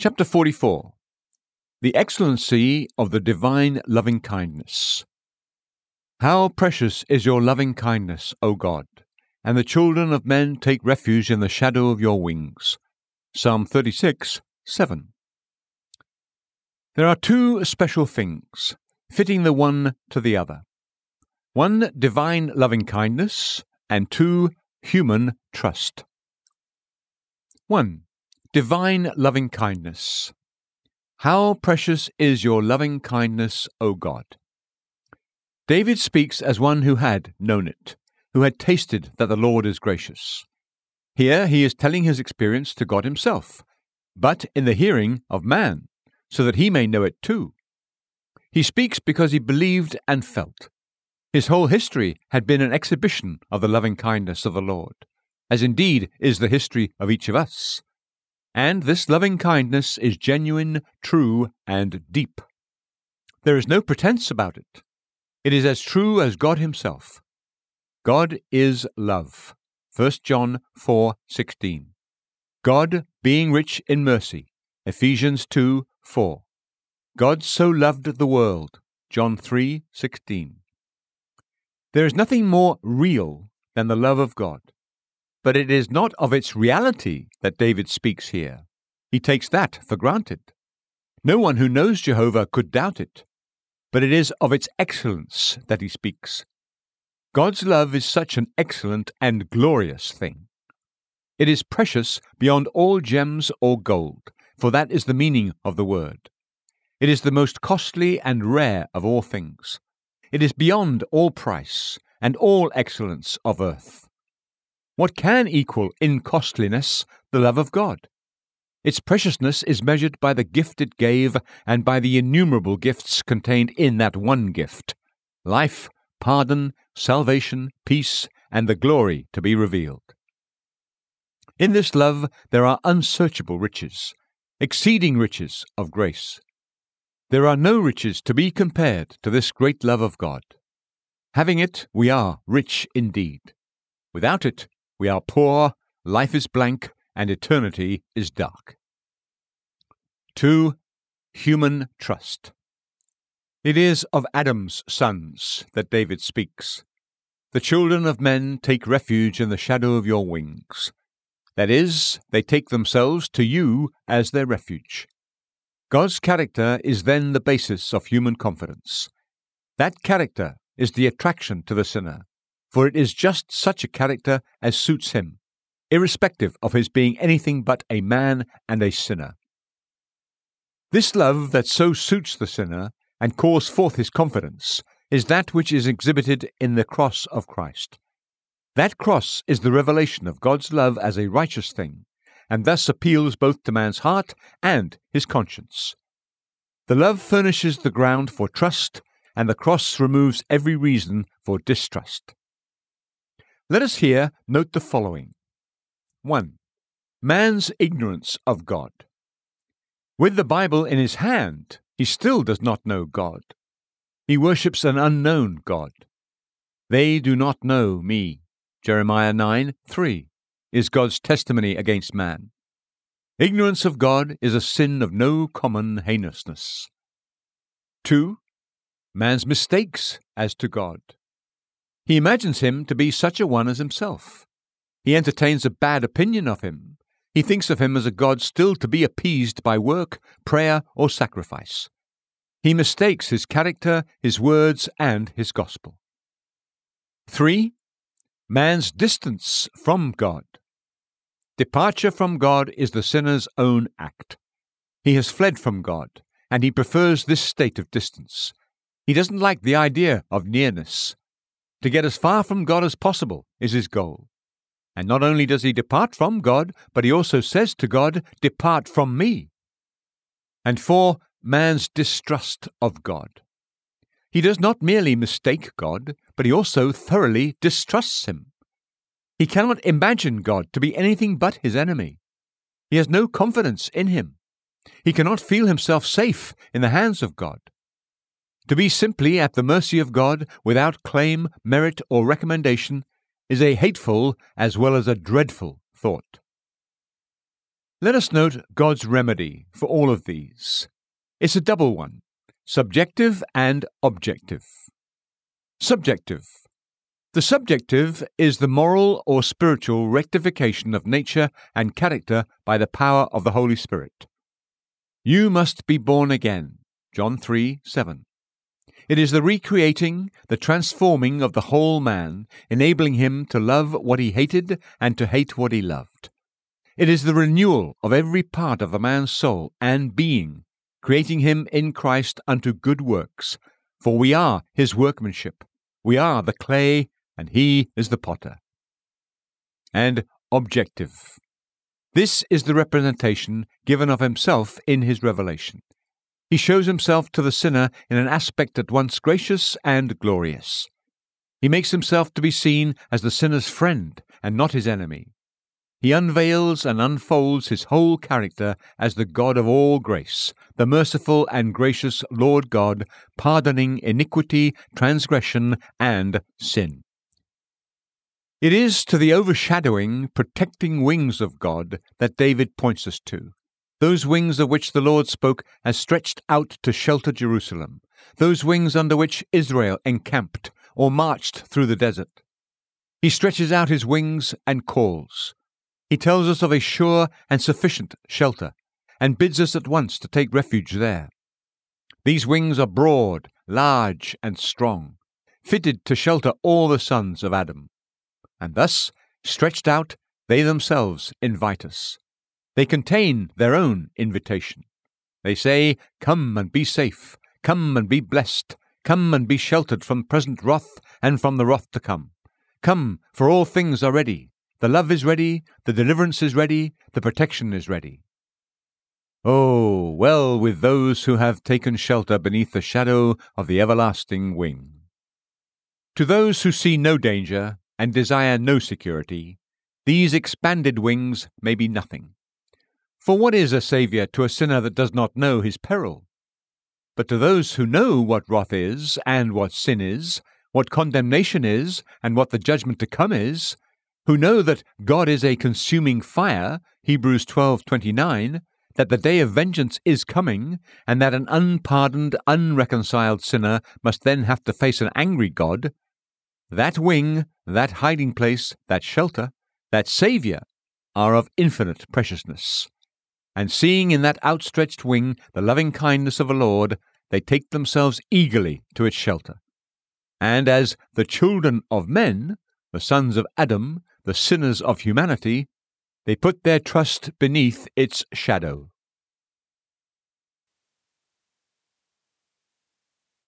Chapter 44 The Excellency of the Divine Loving Kindness. How precious is your loving kindness, O God, and the children of men take refuge in the shadow of your wings. Psalm 36, 7. There are two special things, fitting the one to the other one, divine loving kindness, and two, human trust. 1. Divine loving kindness. How precious is your loving kindness, O God! David speaks as one who had known it, who had tasted that the Lord is gracious. Here he is telling his experience to God himself, but in the hearing of man, so that he may know it too. He speaks because he believed and felt. His whole history had been an exhibition of the loving kindness of the Lord, as indeed is the history of each of us. And this loving kindness is genuine, true, and deep. There is no pretense about it. It is as true as God Himself. God is love. 1 John 4:16. God being rich in mercy. Ephesians 2 4. God so loved the world. John 3:16. There is nothing more real than the love of God. But it is not of its reality that David speaks here. He takes that for granted. No one who knows Jehovah could doubt it. But it is of its excellence that he speaks. God's love is such an excellent and glorious thing. It is precious beyond all gems or gold, for that is the meaning of the word. It is the most costly and rare of all things. It is beyond all price and all excellence of earth. What can equal in costliness the love of God? Its preciousness is measured by the gift it gave and by the innumerable gifts contained in that one gift life, pardon, salvation, peace, and the glory to be revealed. In this love there are unsearchable riches, exceeding riches of grace. There are no riches to be compared to this great love of God. Having it, we are rich indeed. Without it, we are poor, life is blank, and eternity is dark. 2. Human Trust. It is of Adam's sons that David speaks. The children of men take refuge in the shadow of your wings. That is, they take themselves to you as their refuge. God's character is then the basis of human confidence. That character is the attraction to the sinner, for it is just such a character as suits him, irrespective of his being anything but a man and a sinner. This love that so suits the sinner and calls forth his confidence is that which is exhibited in the cross of Christ. That cross is the revelation of God's love as a righteous thing, and thus appeals both to man's heart and his conscience. The love furnishes the ground for trust, and the cross removes every reason for distrust. Let us here note the following 1. Man's ignorance of God. With the Bible in his hand, he still does not know God. He worships an unknown God. They do not know me. Jeremiah 9 3 is God's testimony against man. Ignorance of God is a sin of no common heinousness. 2. Man's mistakes as to God. He imagines him to be such a one as himself. He entertains a bad opinion of him. He thinks of him as a God still to be appeased by work, prayer, or sacrifice. He mistakes his character, his words, and his gospel. 3. Man's distance from God. Departure from God is the sinner's own act. He has fled from God, and he prefers this state of distance. He doesn't like the idea of nearness. To get as far from God as possible is his goal. And not only does he depart from God, but he also says to God, Depart from me. And four, man's distrust of God. He does not merely mistake God, but he also thoroughly distrusts him. He cannot imagine God to be anything but his enemy. He has no confidence in him. He cannot feel himself safe in the hands of God. To be simply at the mercy of God without claim, merit, or recommendation is a hateful as well as a dreadful thought. Let us note God's remedy for all of these. It's a double one subjective and objective. Subjective. The subjective is the moral or spiritual rectification of nature and character by the power of the Holy Spirit. You must be born again. John 3 7. It is the recreating, the transforming of the whole man, enabling him to love what he hated and to hate what he loved. It is the renewal of every part of a man's soul and being, creating him in Christ unto good works. For we are his workmanship. We are the clay, and he is the potter. And objective. This is the representation given of himself in his revelation. He shows himself to the sinner in an aspect at once gracious and glorious. He makes himself to be seen as the sinner's friend and not his enemy. He unveils and unfolds his whole character as the God of all grace, the merciful and gracious Lord God, pardoning iniquity, transgression, and sin. It is to the overshadowing, protecting wings of God that David points us to those wings of which the Lord spoke as stretched out to shelter Jerusalem, those wings under which Israel encamped or marched through the desert. He stretches out his wings and calls. He tells us of a sure and sufficient shelter, and bids us at once to take refuge there. These wings are broad, large, and strong, fitted to shelter all the sons of Adam. And thus, stretched out, they themselves invite us. They contain their own invitation. They say, Come and be safe, come and be blessed, come and be sheltered from present wrath and from the wrath to come. Come, for all things are ready. The love is ready, the deliverance is ready, the protection is ready. Oh, well with those who have taken shelter beneath the shadow of the everlasting wing. To those who see no danger and desire no security, these expanded wings may be nothing. For what is a Saviour to a sinner that does not know his peril? But to those who know what wrath is, and what sin is, what condemnation is, and what the judgment to come is, who know that God is a consuming fire, Hebrews 12:29, that the day of vengeance is coming, and that an unpardoned, unreconciled sinner must then have to face an angry God, that wing, that hiding place, that shelter, that Saviour are of infinite preciousness and seeing in that outstretched wing the loving kindness of a Lord, they take themselves eagerly to its shelter. And as the children of men, the sons of Adam, the sinners of humanity, they put their trust beneath its shadow.